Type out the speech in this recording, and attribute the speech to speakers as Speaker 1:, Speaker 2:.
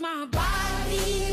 Speaker 1: my body.